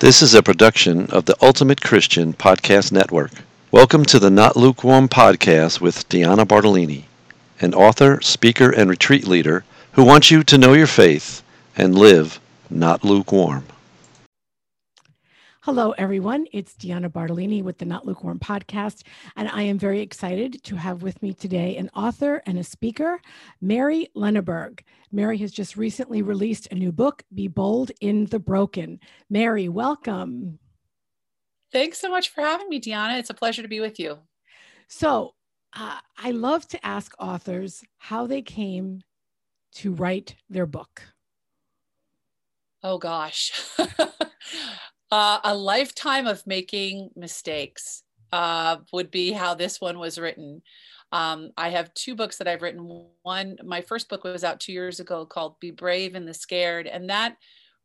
This is a production of the Ultimate Christian Podcast Network. Welcome to the Not Lukewarm Podcast with Deanna Bartolini, an author, speaker, and retreat leader who wants you to know your faith and live not lukewarm. Hello, everyone. It's Deanna Bartolini with the Not Lukewarm podcast, and I am very excited to have with me today an author and a speaker, Mary Lenaburg. Mary has just recently released a new book, Be Bold in the Broken. Mary, welcome. Thanks so much for having me, Deanna. It's a pleasure to be with you. So, uh, I love to ask authors how they came to write their book. Oh, gosh. Uh, a lifetime of making mistakes uh, would be how this one was written. Um, I have two books that I've written. One, my first book was out two years ago called Be Brave in the Scared. And that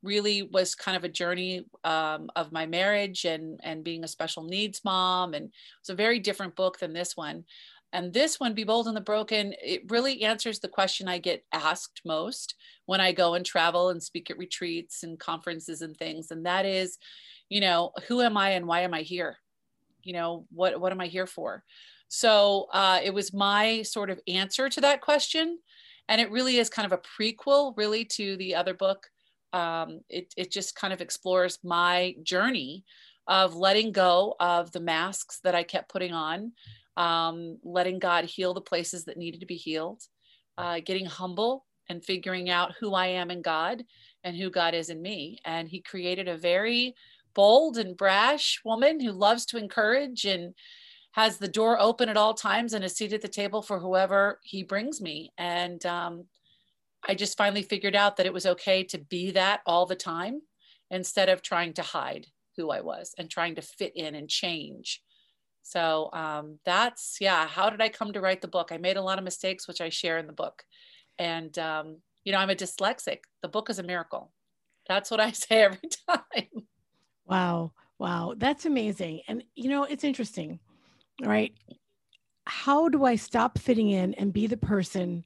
really was kind of a journey um, of my marriage and, and being a special needs mom. And it's a very different book than this one. And this one, Be Bold in the Broken, it really answers the question I get asked most when I go and travel and speak at retreats and conferences and things. And that is, you know, who am I and why am I here? You know, what, what am I here for? So uh, it was my sort of answer to that question. And it really is kind of a prequel, really, to the other book. Um, it, it just kind of explores my journey of letting go of the masks that I kept putting on um, letting God heal the places that needed to be healed, uh, getting humble and figuring out who I am in God and who God is in me. And He created a very bold and brash woman who loves to encourage and has the door open at all times and a seat at the table for whoever He brings me. And um, I just finally figured out that it was okay to be that all the time instead of trying to hide who I was and trying to fit in and change. So um, that's, yeah, how did I come to write the book? I made a lot of mistakes, which I share in the book. And, um, you know, I'm a dyslexic. The book is a miracle. That's what I say every time. Wow. Wow. That's amazing. And, you know, it's interesting, right? How do I stop fitting in and be the person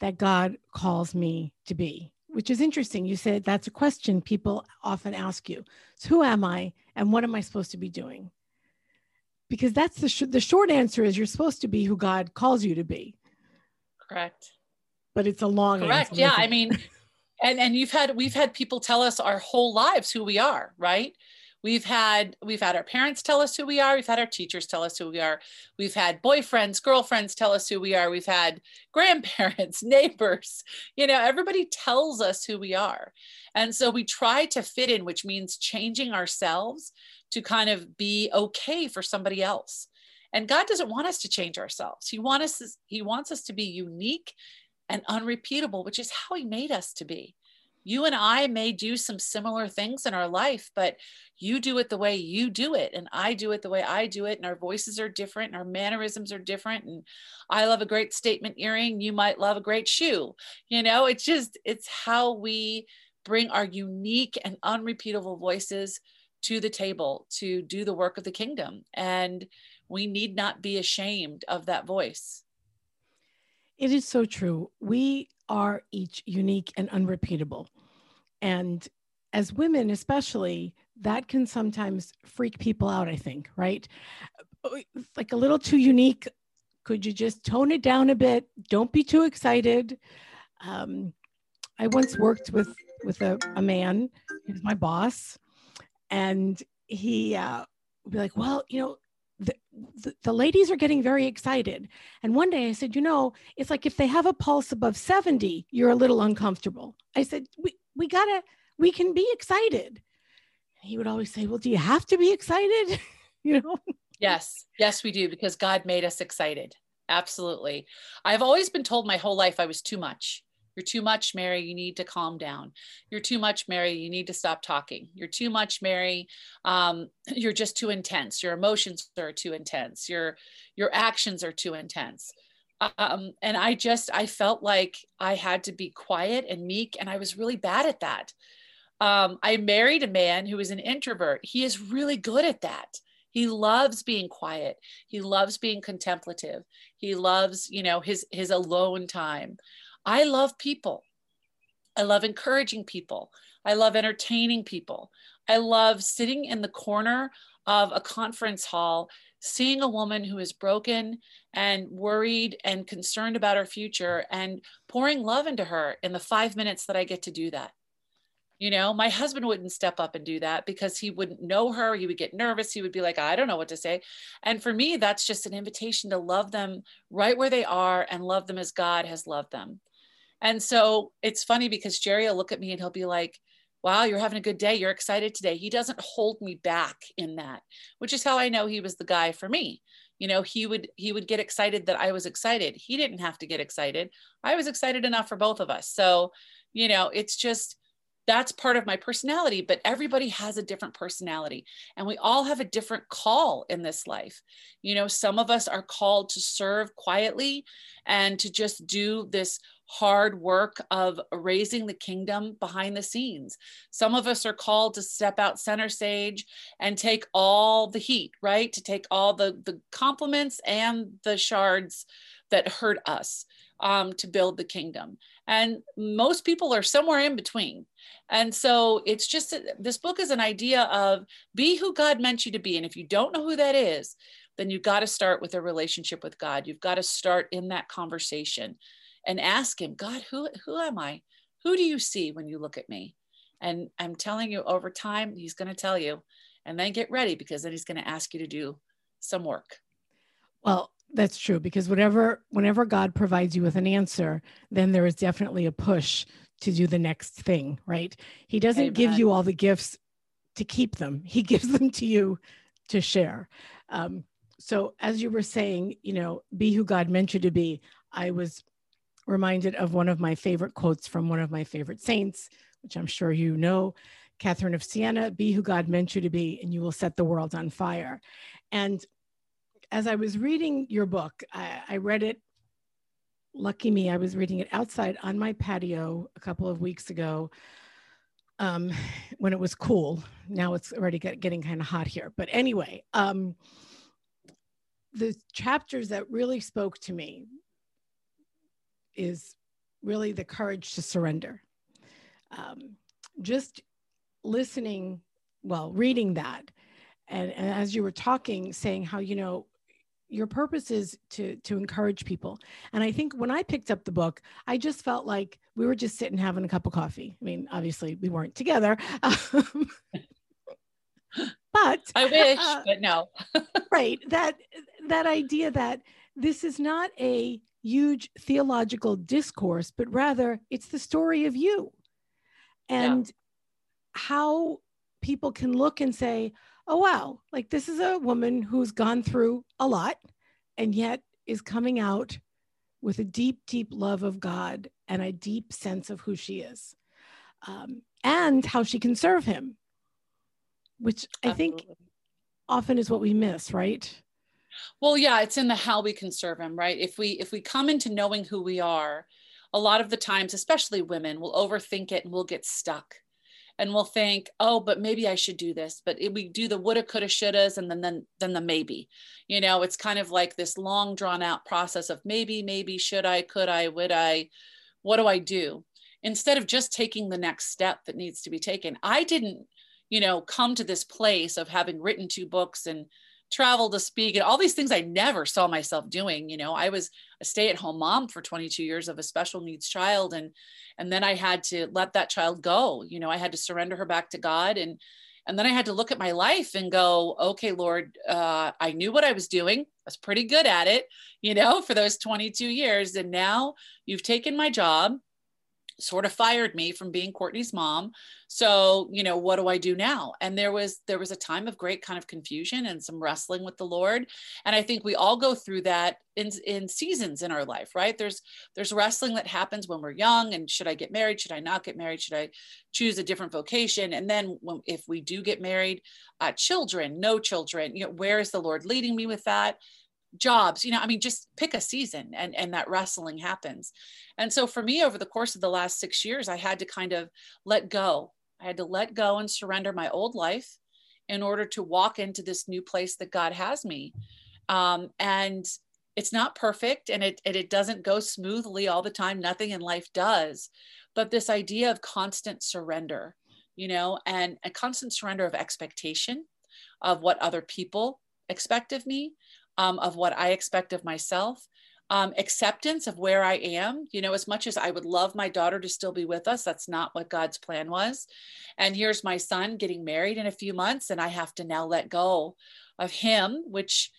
that God calls me to be? Which is interesting. You said that's a question people often ask you. So, who am I and what am I supposed to be doing? Because that's the sh- the short answer is you're supposed to be who God calls you to be. Correct. But it's a long Correct. Answer. Yeah, I mean and and you've had we've had people tell us our whole lives who we are, right? We've had we've had our parents tell us who we are, we've had our teachers tell us who we are. We've had boyfriends, girlfriends tell us who we are. We've had grandparents, neighbors. You know, everybody tells us who we are. And so we try to fit in, which means changing ourselves to kind of be okay for somebody else. And God doesn't want us to change ourselves. He wants us he wants us to be unique and unrepeatable, which is how he made us to be. You and I may do some similar things in our life, but you do it the way you do it, and I do it the way I do it, and our voices are different, and our mannerisms are different. And I love a great statement earring, you might love a great shoe. You know, it's just, it's how we bring our unique and unrepeatable voices to the table to do the work of the kingdom. And we need not be ashamed of that voice. It is so true. We are each unique and unrepeatable. And as women, especially, that can sometimes freak people out, I think, right? Like a little too unique. Could you just tone it down a bit? Don't be too excited. Um, I once worked with with a, a man, he was my boss, and he uh, would be like, well, you know, the, the, ladies are getting very excited. And one day I said, you know, it's like if they have a pulse above 70, you're a little uncomfortable. I said, we, we gotta, we can be excited. And he would always say, well, do you have to be excited? you know? Yes, yes, we do, because God made us excited. Absolutely. I've always been told my whole life I was too much. You're too much, Mary. You need to calm down. You're too much, Mary. You need to stop talking. You're too much, Mary. Um, you're just too intense. Your emotions are too intense. Your your actions are too intense. Um, and I just I felt like I had to be quiet and meek, and I was really bad at that. Um, I married a man who is an introvert. He is really good at that. He loves being quiet. He loves being contemplative. He loves, you know, his his alone time. I love people. I love encouraging people. I love entertaining people. I love sitting in the corner of a conference hall, seeing a woman who is broken and worried and concerned about her future and pouring love into her in the five minutes that I get to do that. You know, my husband wouldn't step up and do that because he wouldn't know her. He would get nervous. He would be like, I don't know what to say. And for me, that's just an invitation to love them right where they are and love them as God has loved them. And so it's funny because Jerry will look at me and he'll be like, wow, you're having a good day. You're excited today. He doesn't hold me back in that, which is how I know he was the guy for me. You know, he would he would get excited that I was excited. He didn't have to get excited. I was excited enough for both of us. So, you know, it's just that's part of my personality, but everybody has a different personality and we all have a different call in this life. You know, some of us are called to serve quietly and to just do this hard work of raising the kingdom behind the scenes. Some of us are called to step out center stage and take all the heat, right? To take all the, the compliments and the shards that hurt us um, to build the kingdom. And most people are somewhere in between. And so it's just this book is an idea of be who God meant you to be. And if you don't know who that is, then you've got to start with a relationship with God. You've got to start in that conversation and ask him, God, who, who am I? Who do you see when you look at me? And I'm telling you, over time, he's going to tell you. And then get ready because then he's going to ask you to do some work. Well, that's true because whatever whenever God provides you with an answer, then there is definitely a push to do the next thing, right? He doesn't Amen. give you all the gifts to keep them. He gives them to you to share. Um, so as you were saying, you know, be who God meant you to be. I was reminded of one of my favorite quotes from one of my favorite saints, which I'm sure you know, Catherine of Siena, be who God meant you to be, and you will set the world on fire. And as I was reading your book, I, I read it. Lucky me, I was reading it outside on my patio a couple of weeks ago um, when it was cool. Now it's already get, getting kind of hot here. But anyway, um, the chapters that really spoke to me is really the courage to surrender. Um, just listening, well, reading that, and, and as you were talking, saying how, you know, your purpose is to to encourage people. And i think when i picked up the book i just felt like we were just sitting having a cup of coffee. I mean obviously we weren't together. Um, but i wish uh, but no. right that that idea that this is not a huge theological discourse, but rather it's the story of you and yeah. how people can look and say, oh, wow, like this is a woman who's gone through a lot and yet is coming out with a deep, deep love of God and a deep sense of who she is um, and how she can serve him, which I think often is what we miss, right? Well, yeah, it's in the how we can serve him, right? If we if we come into knowing who we are, a lot of the times, especially women, will overthink it and we'll get stuck. And we'll think, oh, but maybe I should do this. But we do the woulda, coulda, shouldas, and then then then the maybe. You know, it's kind of like this long drawn out process of maybe, maybe, should I, could I, would I, what do I do? Instead of just taking the next step that needs to be taken. I didn't, you know, come to this place of having written two books and travel to speak and all these things I never saw myself doing. You know, I was a stay-at-home mom for 22 years of a special needs child and and then I had to let that child go. You know, I had to surrender her back to God and and then I had to look at my life and go, okay, Lord, uh, I knew what I was doing. I was pretty good at it, you know, for those 22 years. And now you've taken my job sort of fired me from being Courtney's mom. So, you know, what do I do now? And there was there was a time of great kind of confusion and some wrestling with the Lord. And I think we all go through that in in seasons in our life, right? There's there's wrestling that happens when we're young and should I get married? Should I not get married? Should I choose a different vocation? And then when, if we do get married, uh, children, no children, you know, where is the Lord leading me with that? Jobs you know i mean just pick a season and and that wrestling happens and so for me over the course of the last 6 years i had to kind of let go i had to let go and surrender my old life in order to walk into this new place that god has me um, and it's not perfect and it, and it doesn't go smoothly all the time. Nothing in life does. But this idea of constant surrender, you know, and a constant surrender of expectation of what other people expect of me, um, of what I expect of myself, um, acceptance of where I am. You know, as much as I would love my daughter to still be with us, that's not what God's plan was. And here's my son getting married in a few months, and I have to now let go of him, which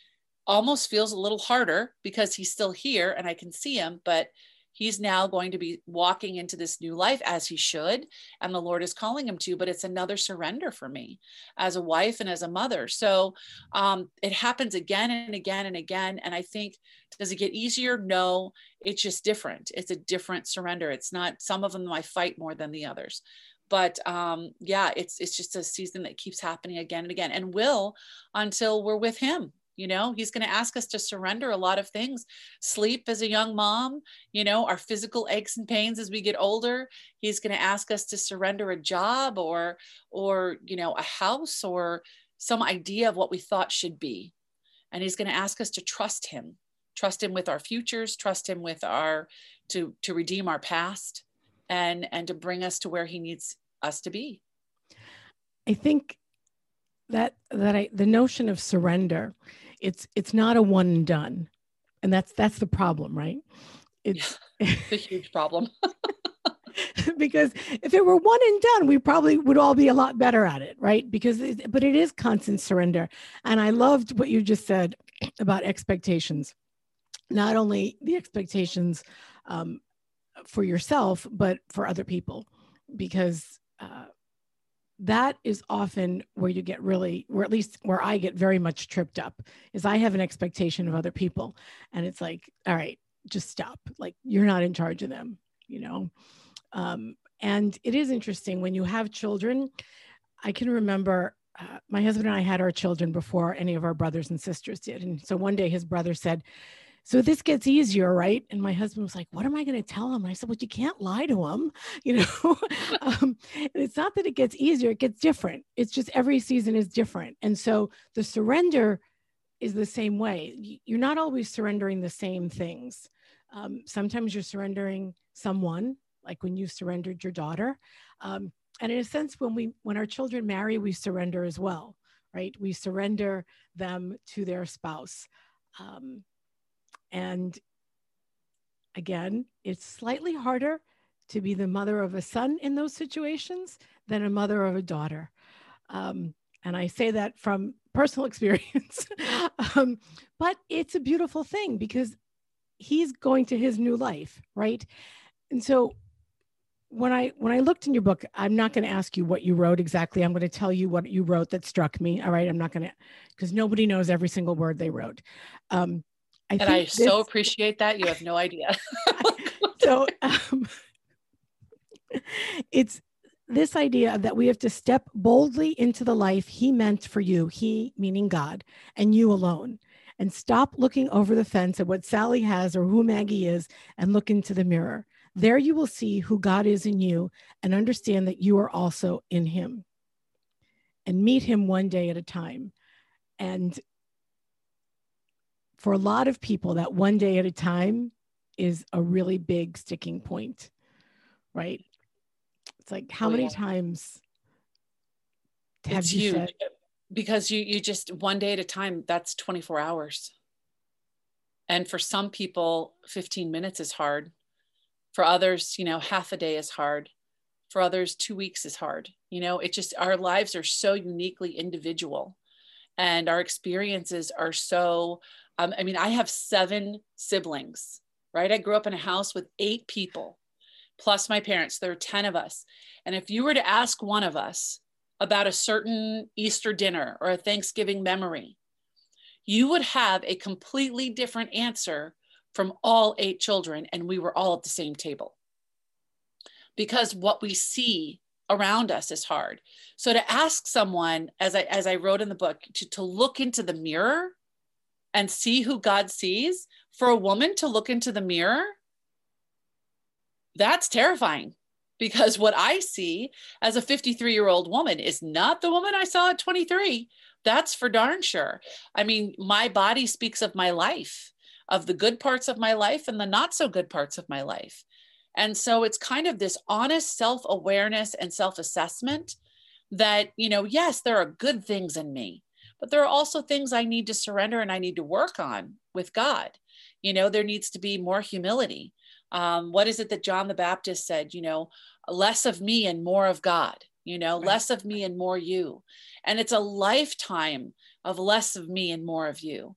almost feels a little harder because he's still here and I can see him, but he's now going to be walking into this new life as he should and the lord is calling him to but it's another surrender for me as a wife and as a mother. So um, it happens again and again and again and i think does it get easier? No it's just different. It's a different surrender. It's not some of them i fight more than the others. But um, yeah it's it's just a season that keeps happening again and again and will until we're with him you know he's going to ask us to surrender a lot of things. Sleep as a young mom you know our physical aches and pains as we get older. He's going to ask us to surrender a job or or you know a house or some idea of what we thought should be. And he's going to ask us to trust him trust him with our futures trust him with our to to redeem our past and and to bring us to where he needs us to be. I think that that i the notion of surrender it's it's not a one and done. And that's that's the problem right? It's yeah, a huge problem. Because if it were one and done we probably would all be a lot better at it right? Because it, but it is constant surrender. And i loved what you just said about expectations. Not only the expectations um, for yourself but for other people. Because uh, that is often where you get really or at least where i get very much tripped up is i have an expectation of other people and it's like all right just stop. Like you're not in charge of them you know? Um, and it is interesting when you have children i can remember uh, my husband and i had our children before any of our brothers and sisters did. And so one day his brother said so this gets easier, right? And my husband was like, what am I going to tell him? And I said, well, you can't lie to him, you know? um, it's not that it gets easier, it gets different. It's just every season is different. And so the surrender is the same way. You're not always surrendering the same things. Um, sometimes you're surrendering someone, like when you surrendered your daughter. Um, and in a sense, when we when our children marry, we surrender as well, right? We surrender them to their spouse. Um, and again, it's slightly harder to be the mother of a son in those situations than a mother of a daughter. Um, and I say that from personal experience. um, but it's a beautiful thing because he's going to his new life, right? And so when I when I looked in your book, I'm not going to ask you what you wrote exactly. I'm going to tell you what you wrote that struck me. All right, I'm not going to because nobody knows every single word they wrote. Um, I and I this, so appreciate that. You have no idea. so um, it's this idea that we have to step boldly into the life He meant for you, He meaning God, and you alone, and stop looking over the fence at what Sally has or who Maggie is and look into the mirror. There you will see who God is in you and understand that you are also in Him. And meet Him one day at a time. And for a lot of people, that one day at a time is a really big sticking point, right? It's like how oh, many yeah. times have it's you said? Because you you just one day at a time. That's twenty four hours, and for some people, fifteen minutes is hard. For others, you know, half a day is hard. For others, two weeks is hard. You know, it just our lives are so uniquely individual, and our experiences are so um, I mean, I have seven siblings, right? I grew up in a house with eight people, plus my parents. There are 10 of us. And if you were to ask one of us about a certain Easter dinner or a Thanksgiving memory, you would have a completely different answer from all eight children. And we were all at the same table. Because what we see around us is hard. So to ask someone, as I as I wrote in the book, to, to look into the mirror and see who God sees, for a woman to look into the mirror, that's terrifying because what I see as a 53 year old woman is not the woman I saw at 23. That's for darn sure. I mean, my body speaks of my life. of the good parts of my life and the not so good parts of my life. And so it's kind of this honest self awareness and self assessment that, you know, yes, there are good things in me, but there are also things I need to surrender and I need to work on with God. You know, there needs to be more humility. Um, what is it that John the Baptist said? You know, less of me and more of God, you know, right. less of me and more you. And it's a lifetime of less of me and more of you.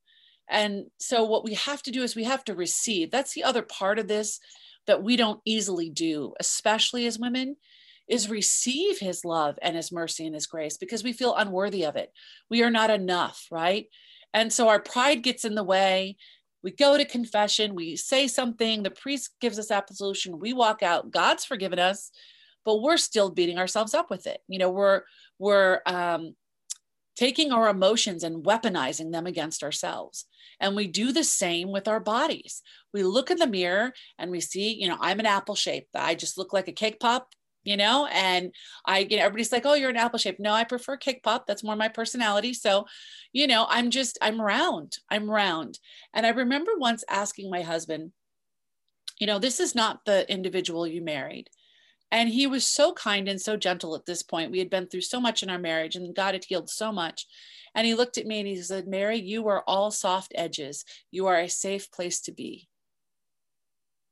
And so, what we have to do is we have to receive. That's the other part of this that we don't easily do, especially as women, is receive his love and his mercy and his grace because we feel unworthy of it. We are not enough, right? And so our pride gets in the way. We go to confession, we say something, the priest gives us absolution, we walk out, God's forgiven us, but we're still beating ourselves up with it. You know, we're we're um, taking our emotions and weaponizing them against ourselves. And we do the same with our bodies. We look in the mirror and we see, you know, I'm an apple shape. I just look like a cake pop, you know, and I, you know, everybody's like, oh, you're an apple shape. No, I prefer cake pop. That's more my personality. So, you know, I'm just, I'm round. I'm round. And I remember once asking my husband, you know, this is not the individual you married. And he was so kind and so gentle at this point. We had been through so much in our marriage and God had healed so much. And he looked at me and he said, Mary, you are all soft edges. You are a safe place to be.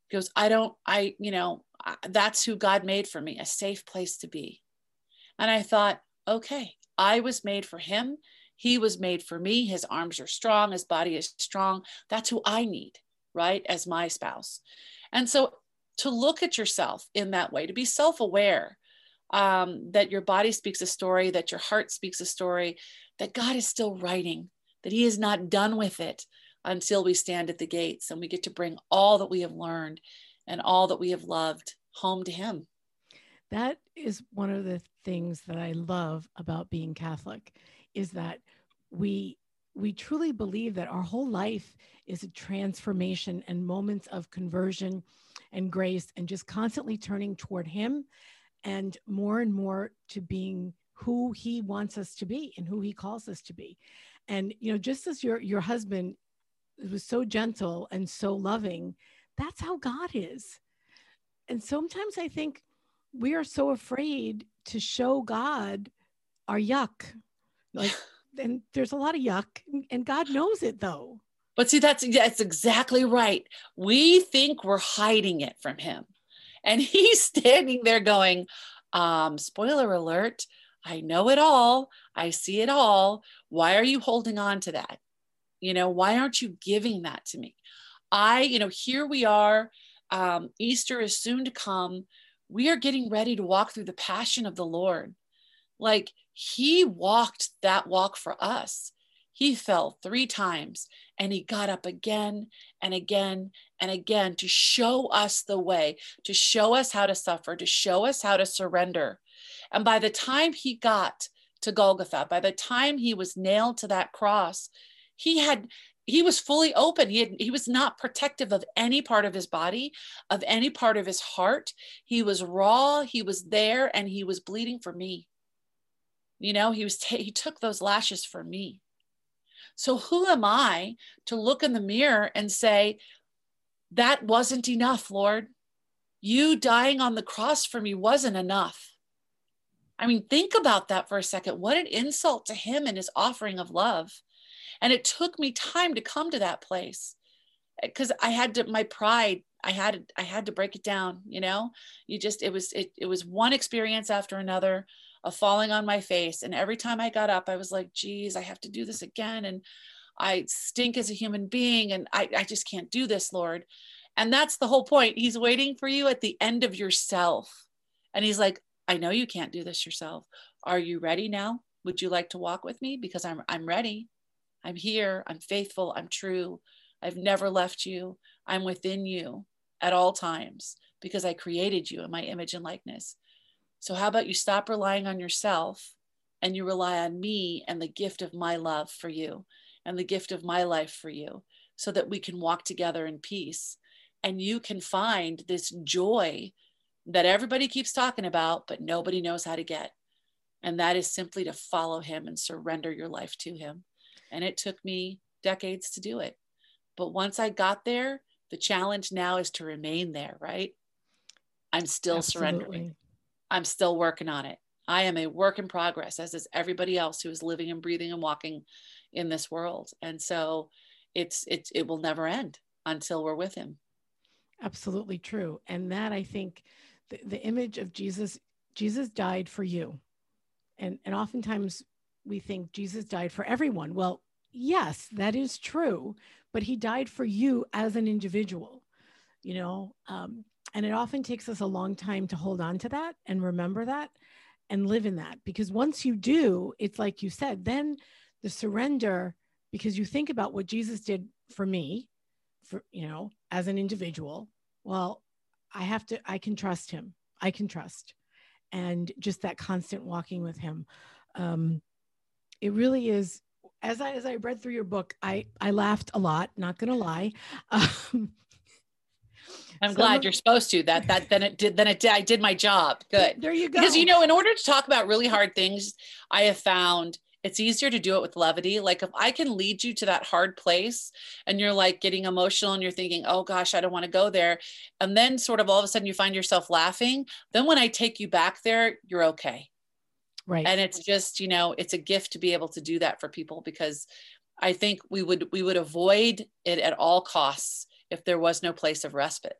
He goes, I don't, I, you know, that's who God made for me, a safe place to be. And I thought, okay, I was made for him. He was made for me. His arms are strong, his body is strong. That's who I need, right? As my spouse. And so to look at yourself in that way, to be self aware um, that your body speaks a story, that your heart speaks a story, that God is still writing, that He is not done with it until we stand at the gates and we get to bring all that we have learned and all that we have loved home to Him. That is one of the things that I love about being Catholic is that we we truly believe that our whole life is a transformation and moments of conversion and grace and just constantly turning toward him and more and more to being who he wants us to be and who he calls us to be. And you know just as your your husband was so gentle and so loving that's how god is. And sometimes i think we are so afraid to show god our yuck. Like and there's a lot of yuck and god knows it though but see, that's that's exactly right. We think we're hiding it from him. And he's standing there going, um, spoiler alert, I know it all. I see it all. Why are you holding on to that? You know, why aren't you giving that to me? I, you know, here we are. Um, Easter is soon to come. We are getting ready to walk through the passion of the Lord. Like he walked that walk for us. He fell three times and he got up again and again and again to show us the way, to show us how to suffer, to show us how to surrender. And by the time he got to Golgotha, by the time he was nailed to that cross, he had he was fully open. He, had, he was not protective of any part of his body, of any part of his heart. He was raw, he was there, and he was bleeding for me. You know, he was t- he took those lashes for me. So, who am I to look in the mirror and say, That wasn't enough, Lord? You dying on the cross for me wasn't enough. I mean, think about that for a second. What an insult to him and his offering of love. And it took me time to come to that place because I had to, my pride, I had, I had to break it down, you know, you just, it was, it, it was one experience after another of falling on my face. And every time I got up, I was like, geez, I have to do this again. And I stink as a human being. And I, I just can't do this, Lord. And that's the whole point. He's waiting for you at the end of yourself. And he's like, I know you can't do this yourself. Are you ready now? Would you like to walk with me? Because I'm, I'm ready. I'm here. I'm faithful. I'm true. I've never left you. I'm within you at all times because I created you in my image and likeness. So, how about you stop relying on yourself and you rely on me and the gift of my love for you and the gift of my life for you so that we can walk together in peace and you can find this joy that everybody keeps talking about, but nobody knows how to get. And that is simply to follow him and surrender your life to him. And it took me decades to do it. But once I got there, the challenge now is to remain there, right? I'm still Absolutely. surrendering. I'm still working on it. I am a work in progress, as is everybody else who is living and breathing and walking in this world. And so it's it's it will never end until we're with him. Absolutely true. And that I think the, the image of Jesus, Jesus died for you. And and oftentimes we think Jesus died for everyone. Well, yes, that is true, but he died for you as an individual, you know. Um, and it often takes us a long time to hold on to that and remember that and live in that because once you do, it's like you said, then the surrender, because you think about what Jesus did for me, for you know, as an individual. Well, I have to, I can trust him. I can trust. And just that constant walking with him. Um, it really is as I as I read through your book, I I laughed a lot. Not gonna lie. Um, I'm glad you're supposed to. That that then it did then it did I did my job. Good. There you go. Because you know, in order to talk about really hard things, I have found it's easier to do it with levity. Like if I can lead you to that hard place and you're like getting emotional and you're thinking, oh gosh, I don't want to go there. And then sort of all of a sudden you find yourself laughing. Then when I take you back there, you're okay. Right. And it's just, you know, it's a gift to be able to do that for people because I think we would we would avoid it at all costs if there was no place of respite.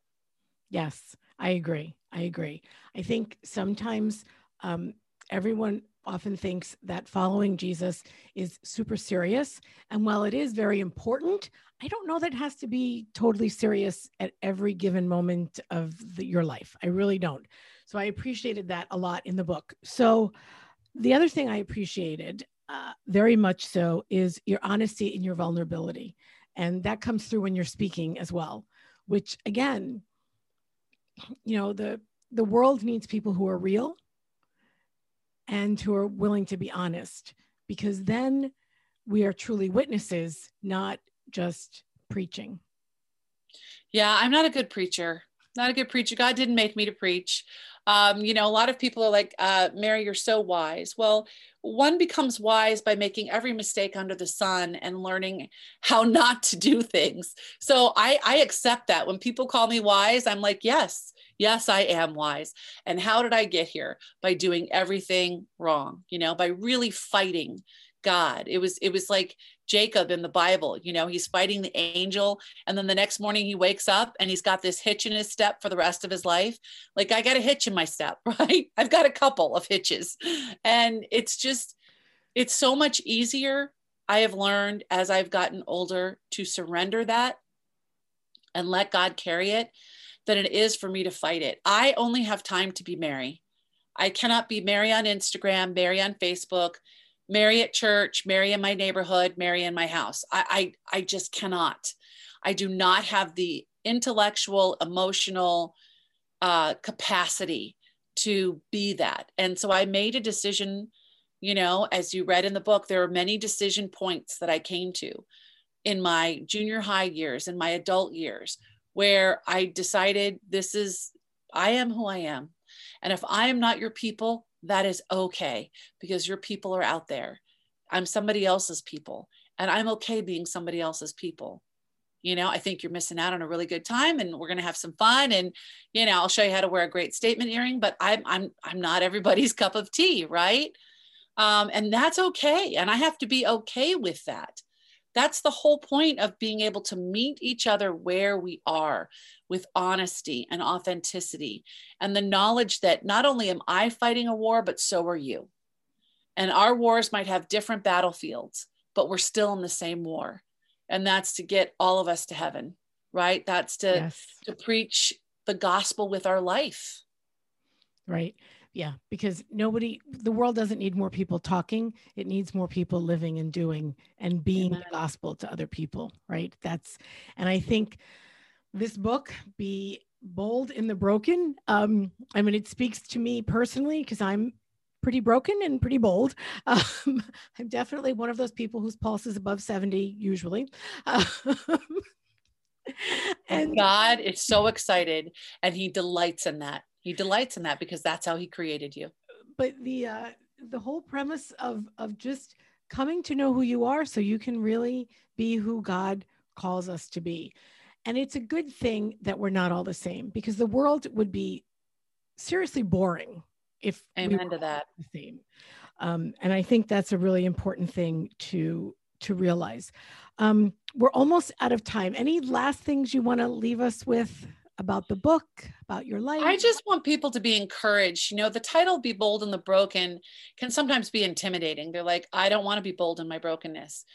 Yes, I agree. I agree. I think sometimes um, everyone often thinks that following Jesus is super serious. And while it is very important, I don't know that it has to be totally serious at every given moment of the, your life. I really don't. So I appreciated that a lot in the book. So the other thing I appreciated uh, very much so is your honesty and your vulnerability. And that comes through when you're speaking as well, which again, you know, the the world needs people who are real and who are willing to be honest because then we are truly witnesses, not just preaching. Yeah, I'm not a good preacher. Not a good preacher. God didn't make me to preach. Um, you know, a lot of people are like, uh, Mary, you're so wise. Well, one becomes wise by making every mistake under the sun and learning how not to do things. So I, I accept that. When people call me wise, I'm like, yes, Yes, I am wise. And how did I get here? By doing everything wrong, you know, by really fighting God. It was it was like Jacob in the Bible, you know, he's fighting the angel and then the next morning he wakes up and he's got this hitch in his step for the rest of his life. Like I got a hitch in my step, right? I've got a couple of hitches. And it's just it's so much easier I have learned as I've gotten older to surrender that and let God carry it than it is for me to fight it. I only have time to be Mary. I cannot be Mary on Instagram, Mary on Facebook, Mary at church, Mary in my neighborhood, Mary in my house. I, I, I just cannot. I do not have the intellectual, emotional uh, capacity to be that. And so I made a decision, you know, as you read in the book, there are many decision points that I came to in my junior high years, in my adult years, where I decided this is, I am who I am. And if I am not your people, that is okay because your people are out there. I'm somebody else's people and I'm okay being somebody else's people. You know, I think you're missing out on a really good time and we're going to have some fun and you know, I'll show you how to wear a great statement earring, but I'm I'm I'm not everybody's cup of tea, right? Um, and that's okay. And I have to be okay with that. That's the whole point of being able to meet each other where we are with honesty and authenticity and the knowledge that not only am I fighting a war, but so are you. And our wars might have different battlefields, but we're still in the same war. And that's to get all of us to heaven, right? That's to, yes. to preach the gospel with our life. Right yeah because nobody the world doesn't need more people talking. It needs more people living and doing and being Amen. the gospel to other people right? That's and i think this book be bold in the broken um i mean it speaks to me personally because i'm pretty broken and pretty bold. Um, i'm definitely one of those people whose pulse is above 70 usually. Um, and god is so excited and he delights in that he delights in that because that's how he created you but the uh the whole premise of of just coming to know who you are so you can really be who god calls us to be. And it's a good thing that we're not all the same because the world would be seriously boring if Amen we were to that. the same. Um, and I think that's a really important thing to to realize. Um, we're almost out of time. Any last things you want to leave us with about the book, about your life? I just want people to be encouraged. You know, the title Be Bold in the Broken can sometimes be intimidating. They're like, I don't want to be bold in my brokenness.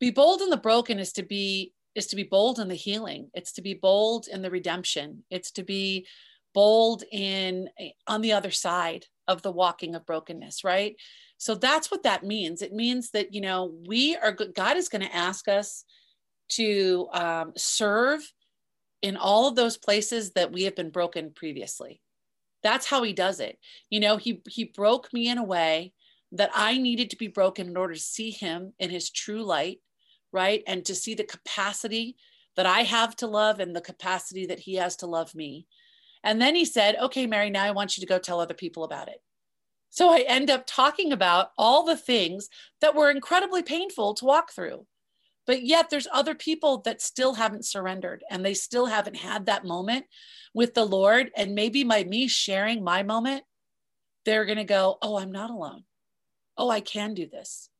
Be bold in the broken is to be is to be bold in the healing. It's to be bold in the redemption. It's to be bold in on the other side of the walking of brokenness, right? So that's what that means. It means that, you know, we are, God is going to ask us to um, serve in all of those places that we have been broken previously. That's how he does it. You know, he, he broke me in a way that I needed to be broken in order to see him in his true light, right? And to see the capacity that I have to love and the capacity that he has to love me. And then he said, okay, Mary, now I want you to go tell other people about it. So I end up talking about all the things that were incredibly painful to walk through. But yet there's other people that still haven't surrendered and they still haven't had that moment with the Lord. And maybe by me sharing my moment, they're going to go, Oh, I'm not alone. Oh, I can do this.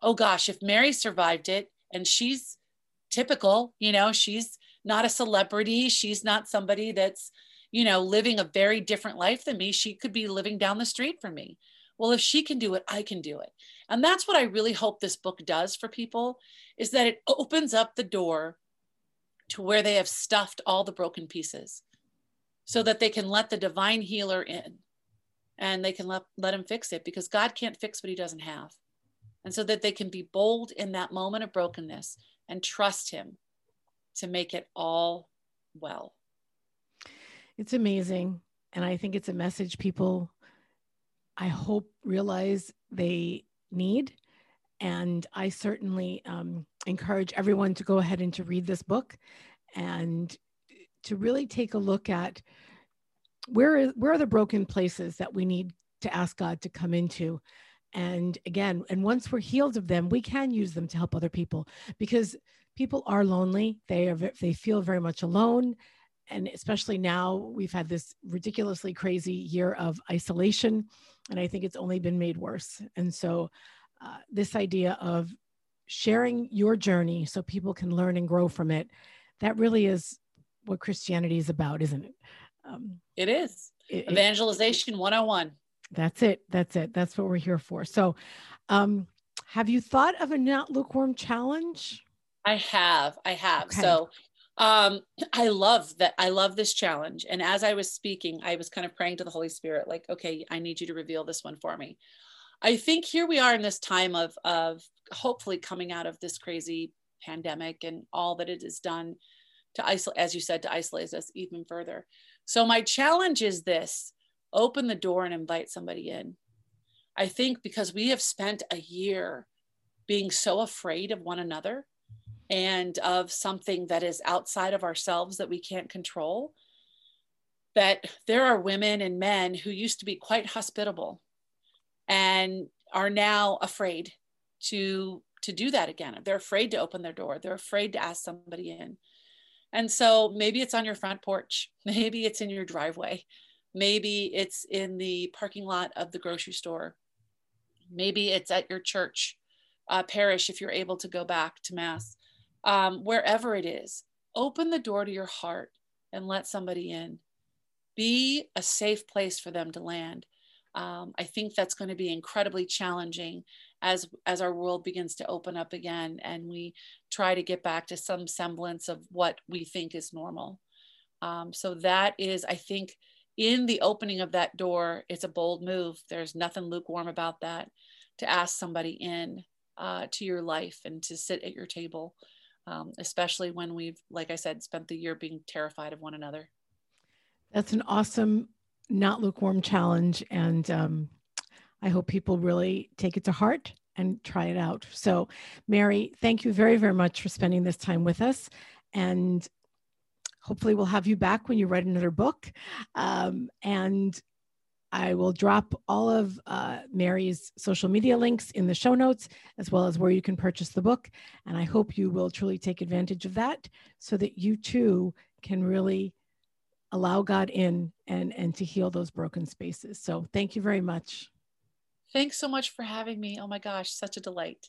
Oh gosh, if Mary survived it and she's typical, you know, she's not a celebrity, she's not somebody that's you know, living a very different life than me. She could be living down the street from me. Well, if she can do it, I can do it. And that's what I really hope this book does for people is that it opens up the door to where they have stuffed all the broken pieces so that they can let the divine healer in and they can let, let him fix it because God can't fix what he doesn't have. And so that they can be bold in that moment of brokenness and trust him to make it all well. It's amazing. And I think it's a message people, I hope, realize they need. And I certainly um, encourage everyone to go ahead and to read this book and to really take a look at where is where are the broken places that we need to ask God to come into. And again and once we're healed of them we can use them to help other people because people are lonely. They are they feel very much alone and especially now we've had this ridiculously crazy year of isolation and i think it's only been made worse. And so uh, this idea of sharing your journey so people can learn and grow from it that really is what christianity is about isn't it? Um, it is. it, evangelization 101 that's it. That's it. That's what we're here for. So um, have you thought of a not lukewarm challenge? I have, I have. Okay. So um i love that i love this challenge and as i was speaking i was kind of praying to the holy spirit like okay i need you to reveal this one for me. I think here we are in this time of of hopefully coming out of this crazy pandemic and all that it has done to isolate as you said to isolate us even further. So my challenge is this open the door and invite somebody in. I think because we have spent a year being so afraid of one another and of something that is outside of ourselves that we can't control. That there are women and men who used to be quite hospitable and are now afraid to to do that again. They're afraid to open their door. They're afraid to ask somebody in. And so maybe it's on your front porch. Maybe it's in your driveway. Maybe it's in the parking lot of the grocery store. Maybe it's at your church uh, parish if you're able to go back to Mass um, wherever it is, open the door to your heart and let somebody in. Be a safe place for them to land. Um, I think that's going to be incredibly challenging as as our world begins to open up again and we try to get back to some semblance of what we think is normal. Um, so that is, I think, in the opening of that door, it's a bold move. There's nothing lukewarm about that. To ask somebody in uh, to your life and to sit at your table um, especially when we've, like I said, spent the year being terrified of one another. That's an awesome, not lukewarm challenge. And um, I hope people really take it to heart and try it out. So, Mary, thank you very, very much for spending this time with us. And hopefully, we'll have you back when you write another book. Um, and I will drop all of uh, Mary's social media links in the show notes, as well as where you can purchase the book. And I hope you will truly take advantage of that so that you too can really allow God in and, and to heal those broken spaces. So thank you very much. Thanks so much for having me. Oh my gosh, such a delight.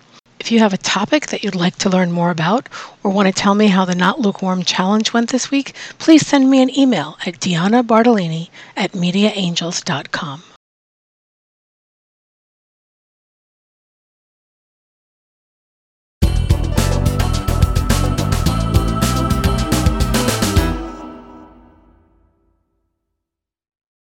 If you have a topic that you'd like to learn more about or want to tell me how the Not Lukewarm Challenge went this week, please send me an email at Diana Bartolini at mediaangels.com.